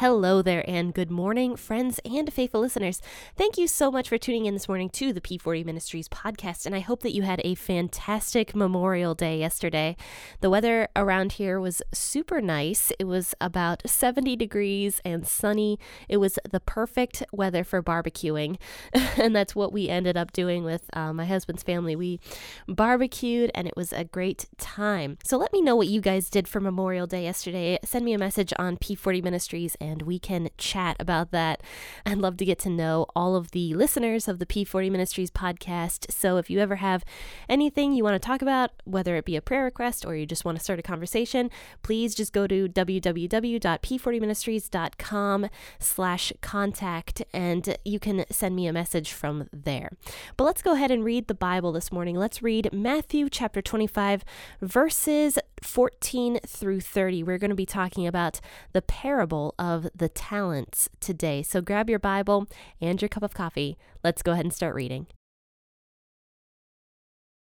Hello there, and good morning, friends and faithful listeners. Thank you so much for tuning in this morning to the P40 Ministries podcast, and I hope that you had a fantastic Memorial Day yesterday. The weather around here was super nice. It was about 70 degrees and sunny. It was the perfect weather for barbecuing, and that's what we ended up doing with uh, my husband's family. We barbecued, and it was a great time. So let me know what you guys did for Memorial Day yesterday. Send me a message on P40 Ministries and we can chat about that. I'd love to get to know all of the listeners of the P40 Ministries podcast. So if you ever have anything you want to talk about, whether it be a prayer request or you just want to start a conversation, please just go to www.p40ministries.com slash contact and you can send me a message from there. But let's go ahead and read the Bible this morning. Let's read Matthew chapter 25, verses 14 through 30. We're going to be talking about the parable of the talents today. So grab your Bible and your cup of coffee. Let's go ahead and start reading.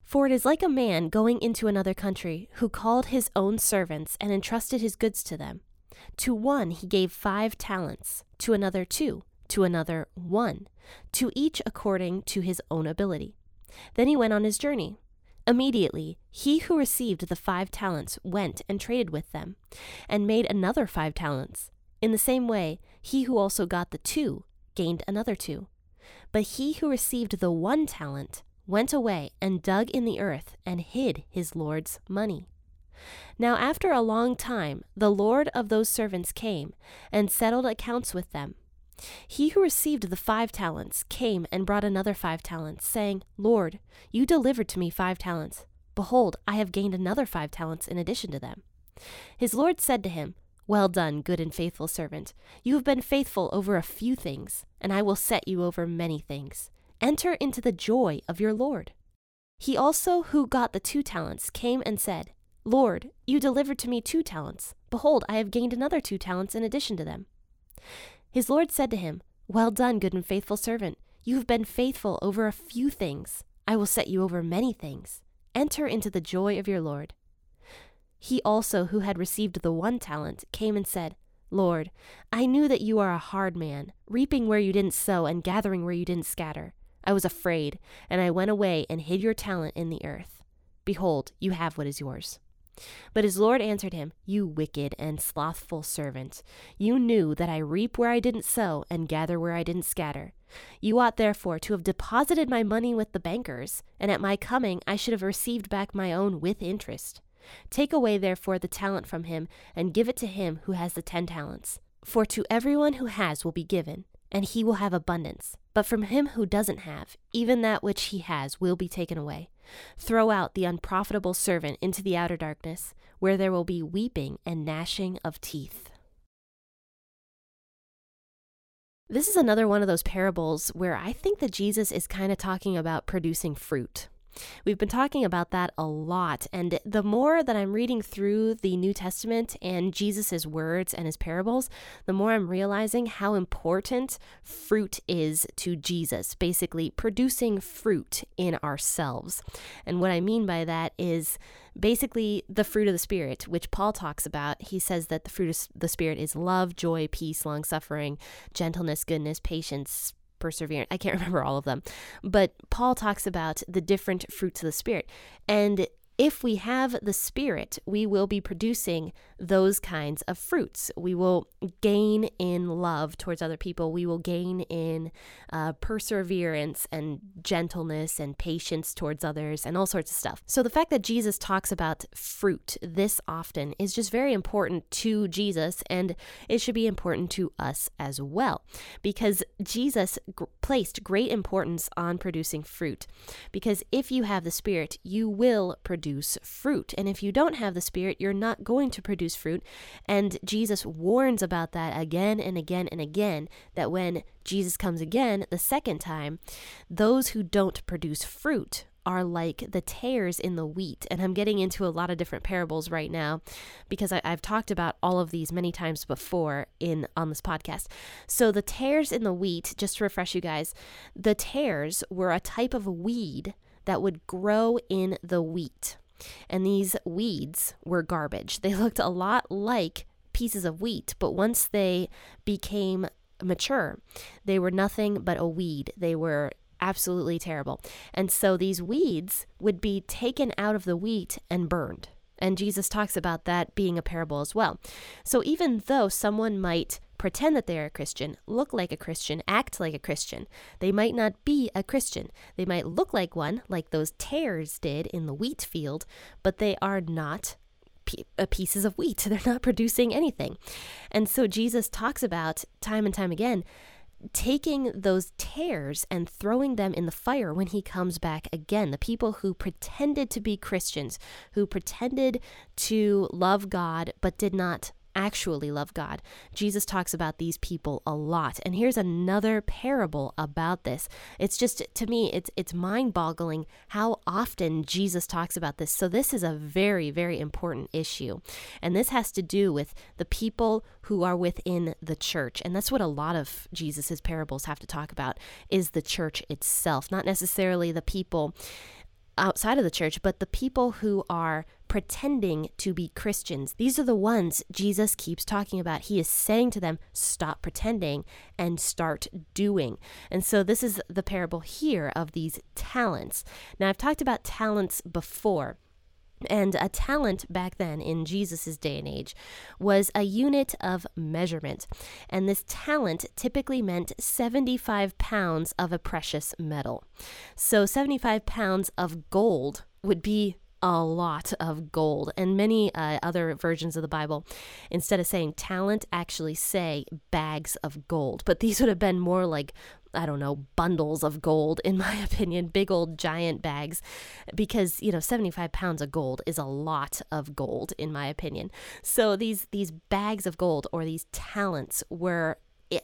For it is like a man going into another country who called his own servants and entrusted his goods to them. To one he gave five talents, to another two, to another one, to each according to his own ability. Then he went on his journey. Immediately, he who received the five talents went and traded with them, and made another five talents. In the same way, he who also got the two gained another two. But he who received the one talent went away and dug in the earth and hid his Lord's money. Now, after a long time, the Lord of those servants came and settled accounts with them. He who received the five talents came and brought another five talents, saying, Lord, you delivered to me five talents. Behold, I have gained another five talents in addition to them. His Lord said to him, Well done, good and faithful servant. You have been faithful over a few things, and I will set you over many things. Enter into the joy of your Lord. He also, who got the two talents, came and said, Lord, you delivered to me two talents. Behold, I have gained another two talents in addition to them. His Lord said to him, Well done, good and faithful servant. You have been faithful over a few things. I will set you over many things. Enter into the joy of your Lord. He also, who had received the one talent, came and said, Lord, I knew that you are a hard man, reaping where you didn't sow and gathering where you didn't scatter. I was afraid, and I went away and hid your talent in the earth. Behold, you have what is yours. But his Lord answered him, You wicked and slothful servant, you knew that I reap where I didn't sow and gather where I didn't scatter. You ought therefore to have deposited my money with the bankers, and at my coming I should have received back my own with interest. Take away therefore the talent from him, and give it to him who has the ten talents. For to everyone who has will be given, and he will have abundance. But from him who doesn't have, even that which he has will be taken away. Throw out the unprofitable servant into the outer darkness, where there will be weeping and gnashing of teeth. This is another one of those parables where I think that Jesus is kind of talking about producing fruit. We've been talking about that a lot, and the more that I'm reading through the New Testament and Jesus' words and his parables, the more I'm realizing how important fruit is to Jesus, basically producing fruit in ourselves. And what I mean by that is basically the fruit of the Spirit, which Paul talks about. He says that the fruit of the Spirit is love, joy, peace, long suffering, gentleness, goodness, patience perseverance. I can't remember all of them. But Paul talks about the different fruits of the Spirit. And if we have the Spirit, we will be producing those kinds of fruits. We will gain in love towards other people. We will gain in uh, perseverance and gentleness and patience towards others and all sorts of stuff. So, the fact that Jesus talks about fruit this often is just very important to Jesus and it should be important to us as well because Jesus g- placed great importance on producing fruit. Because if you have the Spirit, you will produce produce fruit. And if you don't have the Spirit, you're not going to produce fruit. And Jesus warns about that again and again and again that when Jesus comes again the second time, those who don't produce fruit are like the tares in the wheat. And I'm getting into a lot of different parables right now because I, have talked about all of these many times before in on this podcast. So the tares in the wheat, just to refresh you guys, the tares were a type of weed that would grow in the wheat. And these weeds were garbage. They looked a lot like pieces of wheat, but once they became mature, they were nothing but a weed. They were absolutely terrible. And so these weeds would be taken out of the wheat and burned. And Jesus talks about that being a parable as well. So even though someone might pretend that they're a Christian, look like a Christian, act like a Christian. They might not be a Christian. They might look like one, like those tares did in the wheat field, but they are not uh, pieces of wheat. They're not producing anything. And so Jesus talks about time and time again taking those tares and throwing them in the fire when he comes back again. The people who pretended to be Christians, who pretended to love God but did not actually love God. Jesus talks about these people a lot. And here's another parable about this. It's just to me it's it's mind-boggling how often Jesus talks about this. So this is a very very important issue. And this has to do with the people who are within the church. And that's what a lot of Jesus's parables have to talk about is the church itself, not necessarily the people outside of the church, but the people who are pretending to be Christians. These are the ones Jesus keeps talking about. He is saying to them, stop pretending and start doing. And so this is the parable here of these talents. Now, I've talked about talents before. And a talent back then in Jesus' day and age was a unit of measurement. And this talent typically meant 75 pounds of a precious metal. So 75 pounds of gold would be a lot of gold. And many uh, other versions of the Bible, instead of saying talent, actually say bags of gold. But these would have been more like I don't know, bundles of gold, in my opinion, big old giant bags, because, you know, 75 pounds of gold is a lot of gold, in my opinion. So these, these bags of gold or these talents were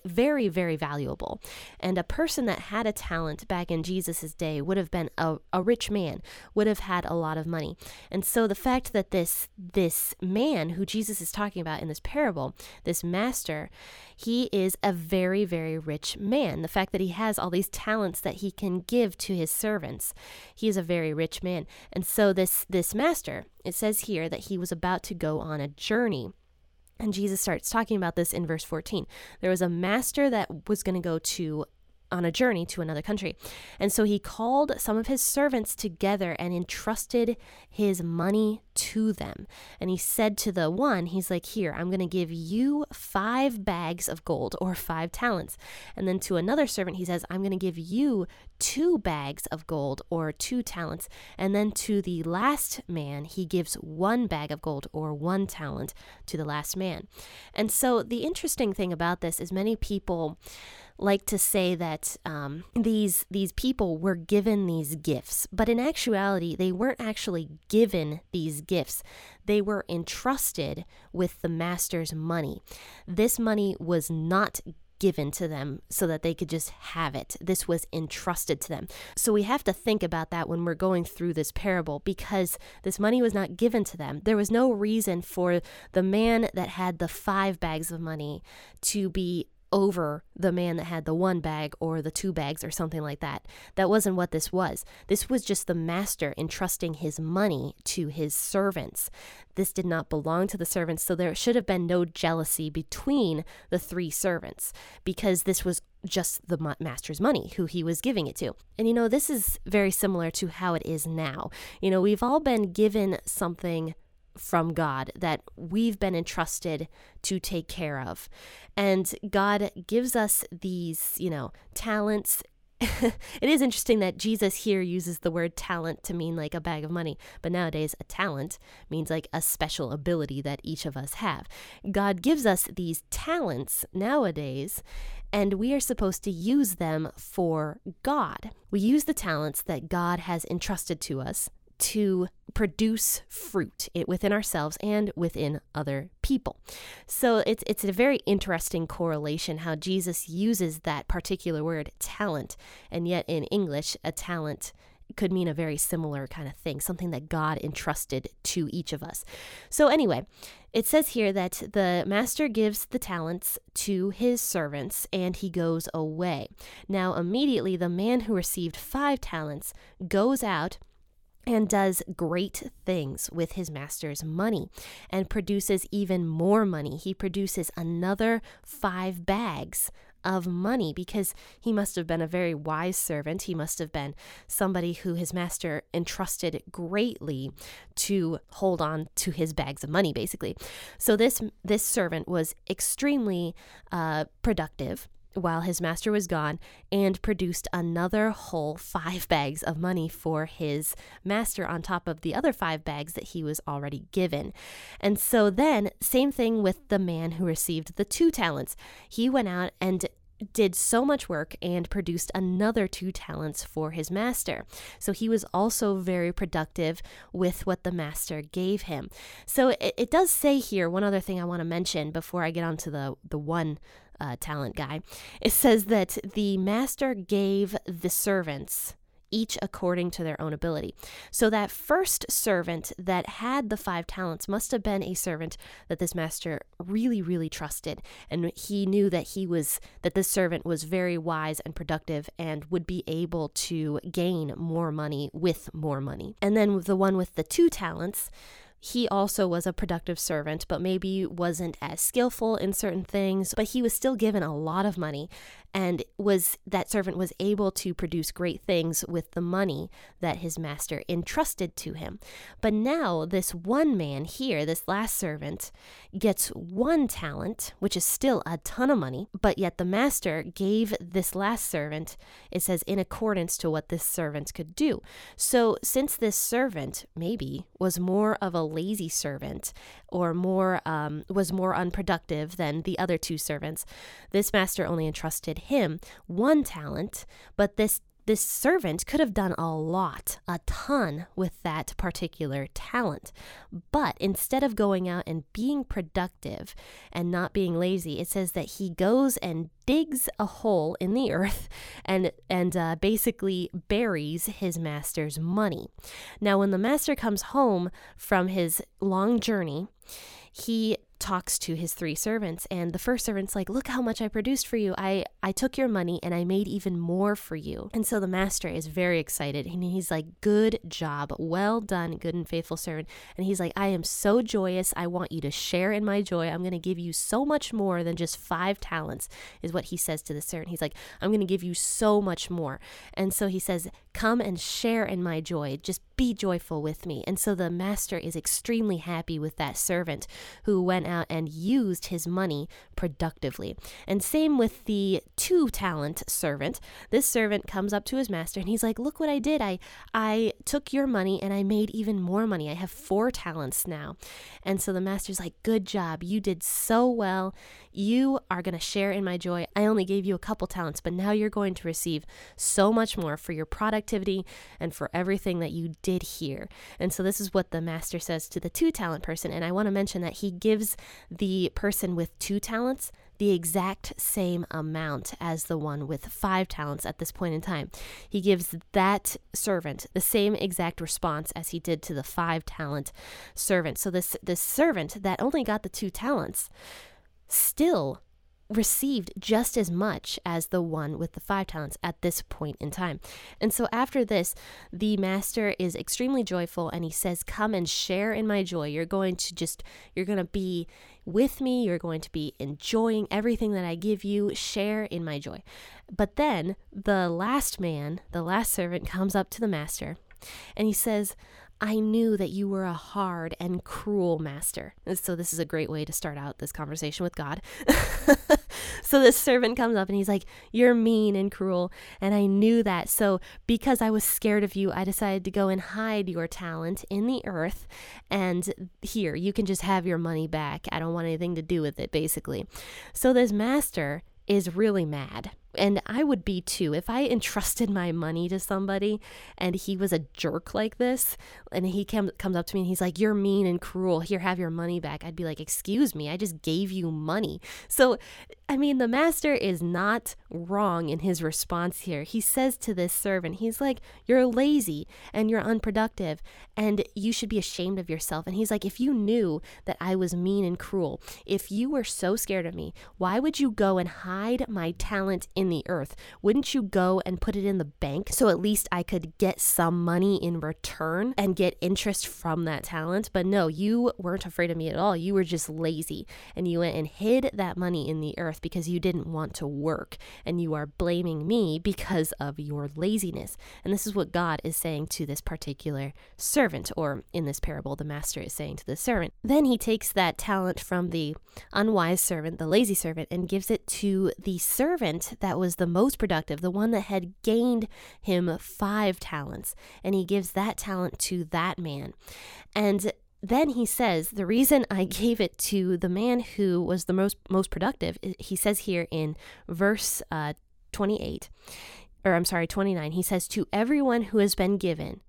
very, very valuable. And a person that had a talent back in Jesus' day would have been a, a rich man, would have had a lot of money. And so the fact that this this man who Jesus is talking about in this parable, this master, he is a very, very rich man. The fact that he has all these talents that he can give to his servants, he is a very rich man. And so this this master, it says here that he was about to go on a journey. And Jesus starts talking about this in verse 14. There was a master that was going to go to on a journey to another country. And so he called some of his servants together and entrusted his money to them. And he said to the one, he's like, Here, I'm going to give you five bags of gold or five talents. And then to another servant, he says, I'm going to give you two bags of gold or two talents. And then to the last man, he gives one bag of gold or one talent to the last man. And so the interesting thing about this is many people like to say that um, these these people were given these gifts, but in actuality, they weren't actually given these gifts. They were entrusted with the master's money. This money was not given to them so that they could just have it. This was entrusted to them. So we have to think about that when we're going through this parable because this money was not given to them. There was no reason for the man that had the five bags of money to be over the man that had the one bag or the two bags or something like that. That wasn't what this was. This was just the master entrusting his money to his servants. This did not belong to the servants, so there should have been no jealousy between the three servants because this was just the master's money who he was giving it to. And you know, this is very similar to how it is now. You know, we've all been given something from God that we've been entrusted to take care of. And God gives us these, you know, talents. it is interesting that Jesus here uses the word talent to mean like a bag of money, but nowadays a talent means like a special ability that each of us have. God gives us these talents nowadays, and we are supposed to use them for God. We use the talents that God has entrusted to us to produce fruit within ourselves and within other people. So it's it's a very interesting correlation how Jesus uses that particular word talent and yet in English a talent could mean a very similar kind of thing, something that God entrusted to each of us. So, anyway, it says here that the master gives the talents to his servants and he goes away. Now, immediately, the man who received five talents goes out and does great things with his master's money and produces even more money. He produces another five bags of money because he must have been a very wise servant. He must have been somebody who his master entrusted greatly to hold on to his bags of money, basically. So this this servant was extremely uh, productive while his master was gone and produced another whole five bags of money for his master on top of the other five bags that he was already given. And so then, same thing with the man who received the two talents. He went out and did so much work and produced another two talents for his master. So he was also very productive with what the master gave him. So it, it does say here one other thing I want to mention before I get on to the, the one uh, talent guy. It says that the master gave the servants each according to their own ability. So that first servant that had the five talents must have been a servant that this master really really trusted and he knew that he was that this servant was very wise and productive and would be able to gain more money with more money. And then the one with the two talents he also was a productive servant, but maybe wasn't as skillful in certain things, but he was still given a lot of money and was that servant was able to produce great things with the money that his master entrusted to him. But now this one man here, this last servant, gets one talent, which is still a ton of money, but yet the master gave this last servant, it says, in accordance to what this servant could do. So since this servant maybe was more of a lazy servant or more um, was more unproductive than the other two servants, this master only entrusted him one talent, but this this servant could have done a lot, a ton with that particular talent. But instead of going out and being productive and not being lazy, it says that he goes and digs a hole in the earth and and uh, basically buries his master's money. Now, when the master comes home from his long journey, he talks to his three servants and the first servant's like look how much i produced for you. I i took your money and i made even more for you. And so the master is very excited and he's like good job. Well done good and faithful servant. And he's like i am so joyous. I want you to share in my joy. I'm going to give you so much more than just five talents is what he says to the servant. He's like i'm going to give you so much more. And so he says come and share in my joy just be joyful with me and so the master is extremely happy with that servant who went out and used his money productively. And same with the two talent servant. This servant comes up to his master and he's like, "Look what I did. I I took your money and I made even more money. I have four talents now." And so the master's like, "Good job. You did so well. You are going to share in my joy. I only gave you a couple talents, but now you're going to receive so much more for your and for everything that you did here." And so this is what the master says to the two talent person, and I want to mention that he gives the person with two talents the exact same amount as the one with five talents at this point in time. He gives that servant the same exact response as he did to the five talent servant. So this this servant that only got the two talents still received just as much as the one with the five talents at this point in time. And so after this, the master is extremely joyful and he says, Come and share in my joy. You're going to just, you're going to be with me. You're going to be enjoying everything that I give you. Share in my joy. But then the last man, the last servant, comes up to the master and he says, I knew that you were a hard and cruel master. So, this is a great way to start out this conversation with God. so, this servant comes up and he's like, You're mean and cruel. And I knew that. So, because I was scared of you, I decided to go and hide your talent in the earth. And here, you can just have your money back. I don't want anything to do with it, basically. So, this master is really mad and I would be too. If I entrusted my money to somebody and he was a jerk like this, and he came, comes up to me and he's like, You're mean and cruel. Here, have your money back. I'd be like, Excuse me, I just gave you money. So, I mean, the master is not wrong in his response here. He says to this servant, He's like, You're lazy and you're unproductive and you should be ashamed of yourself. And he's like, If you knew that I was mean and cruel, if you were so scared of me, why would you go and hide my talent in the earth. Wouldn't you go and put it in the bank so at least I could get some money in return and get interest from that talent? But no, you weren't afraid of me at all. You were just lazy and you went and hid that money in the earth because you didn't want to work. And you are blaming me because of your laziness. And this is what God is saying to this particular servant, or in this parable, the master is saying to the servant. Then he takes that talent from the unwise servant, the lazy servant, and gives it to the servant that that was the most productive, the one that had gained him five talents. And he gives that talent to that man. And then he says, The reason I gave it to the man who was the most, most productive, he says here in verse uh, 28, or I'm sorry, 29, he says, To everyone who has been given,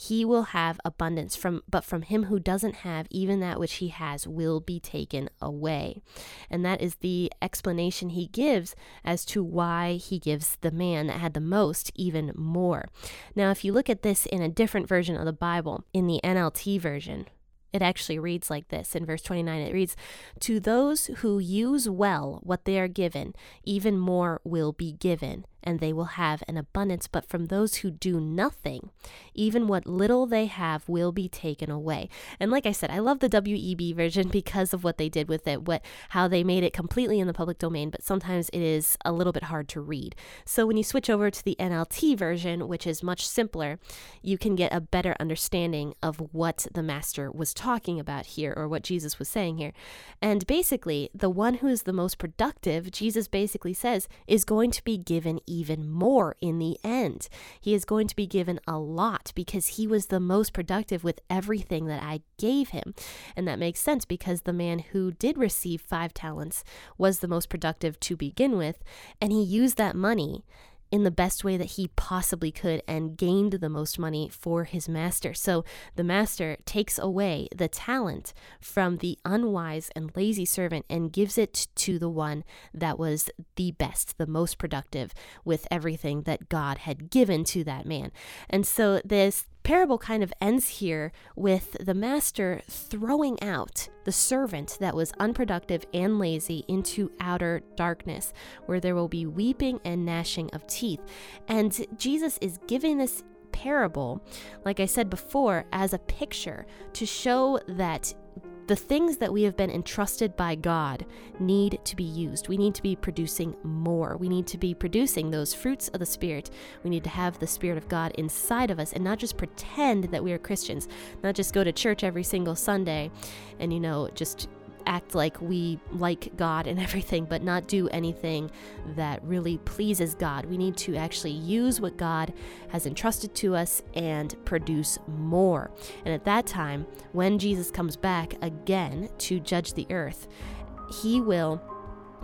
he will have abundance from but from him who doesn't have even that which he has will be taken away. And that is the explanation he gives as to why he gives the man that had the most even more. Now if you look at this in a different version of the bible in the NLT version it actually reads like this in verse 29 it reads to those who use well what they are given even more will be given and they will have an abundance. But from those who do nothing, even what little they have will be taken away. And like I said, I love the WEB version because of what they did with it, what how they made it completely in the public domain, but sometimes it is a little bit hard to read. So when you switch over to the NLT version, which is much simpler, you can get a better understanding of what the master was talking about here or what Jesus was saying here. And basically, the one who is the most productive, Jesus basically says, is going to be given even more in the end. He is going to be given a lot because he was the most productive with everything that I gave him. And that makes sense because the man who did receive five talents was the most productive to begin with, and he used that money in the best way that he possibly could and gained the most money for his master. So the master takes away the talent from the unwise and lazy servant and gives it to the one that was the best, the most productive with everything that God had given to that man. And so this parable kind of ends here with the master throwing out the servant that was unproductive and lazy into outer darkness, where there will be weeping and gnashing of teeth. And Jesus is giving this parable, like I said before, as a picture to show that the things that we have been entrusted by God need to be used. We need to be producing more. We need to be producing those fruits of the Spirit. We need to have the Spirit of God inside of us and not just pretend that we are Christians, not just go to church every single Sunday and, you know, just act like we like God and everything, but not do anything that really pleases God. We need to actually use what God has entrusted to us and produce more. And at that time, when Jesus comes back again to judge the earth, he will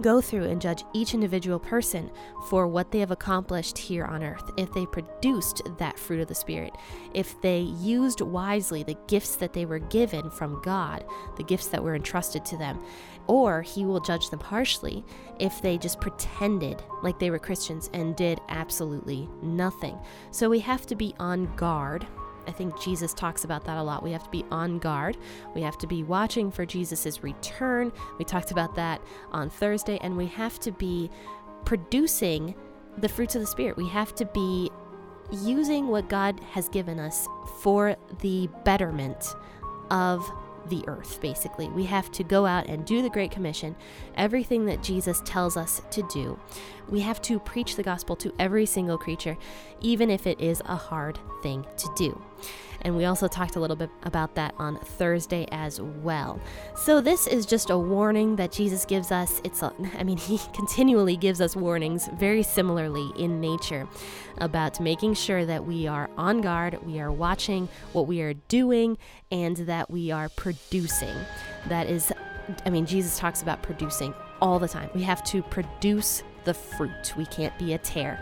go through and judge each individual person for what they have accomplished here on earth, if they produced that fruit of the Spirit, if they used wisely the gifts that they were given from God, the gifts that were entrusted to them, or He will judge them harshly if they just pretended like they were Christians and did absolutely nothing. So we have to be on guard I think Jesus talks about that a lot. We have to be on guard. We have to be watching for Jesus' return. We talked about that on Thursday, and we have to be producing the fruits of the Spirit. We have to be using what God has given us for the betterment of the earth, basically. We have to go out and do the Great Commission, everything that Jesus tells us to do. We have to preach the gospel to every single creature, even if it is a hard thing to do. And we also talked a little bit about that on Thursday as well. So, this is just a warning that Jesus gives us. It's, a, I mean, he continually gives us warnings very similarly in nature about making sure that we are on guard, we are watching what we are doing, and that we are producing. That is, I mean, Jesus talks about producing all the time. We have to produce the fruit. We can't be a tare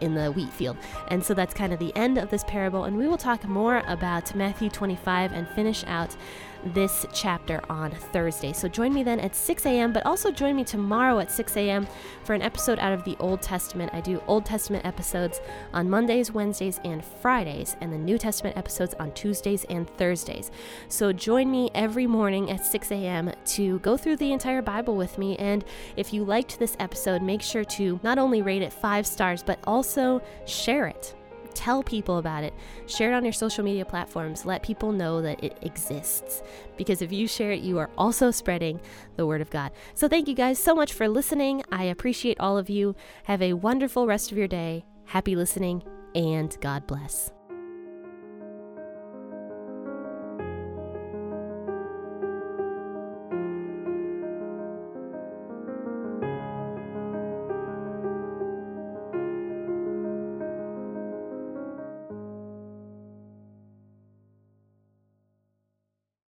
in the wheat field. And so that's kind of the end of this parable. And we will talk more about Matthew 25 and finish out this chapter on Thursday. So join me then at 6 a.m., but also join me tomorrow at 6 a.m. for an episode out of the Old Testament. I do Old Testament episodes on Mondays, Wednesdays, and Fridays, and the New Testament episodes on Tuesdays and Thursdays. So join me every morning at 6 a.m. to go through the entire Bible with me. And if you liked this episode, make sure to not only rate it five stars, but also share it Tell people about it. Share it on your social media platforms. Let people know that it exists. Because if you share it, you are also spreading the word of God. So thank you guys so much for listening. I appreciate all of you. Have a wonderful rest of your day. Happy listening, and God bless.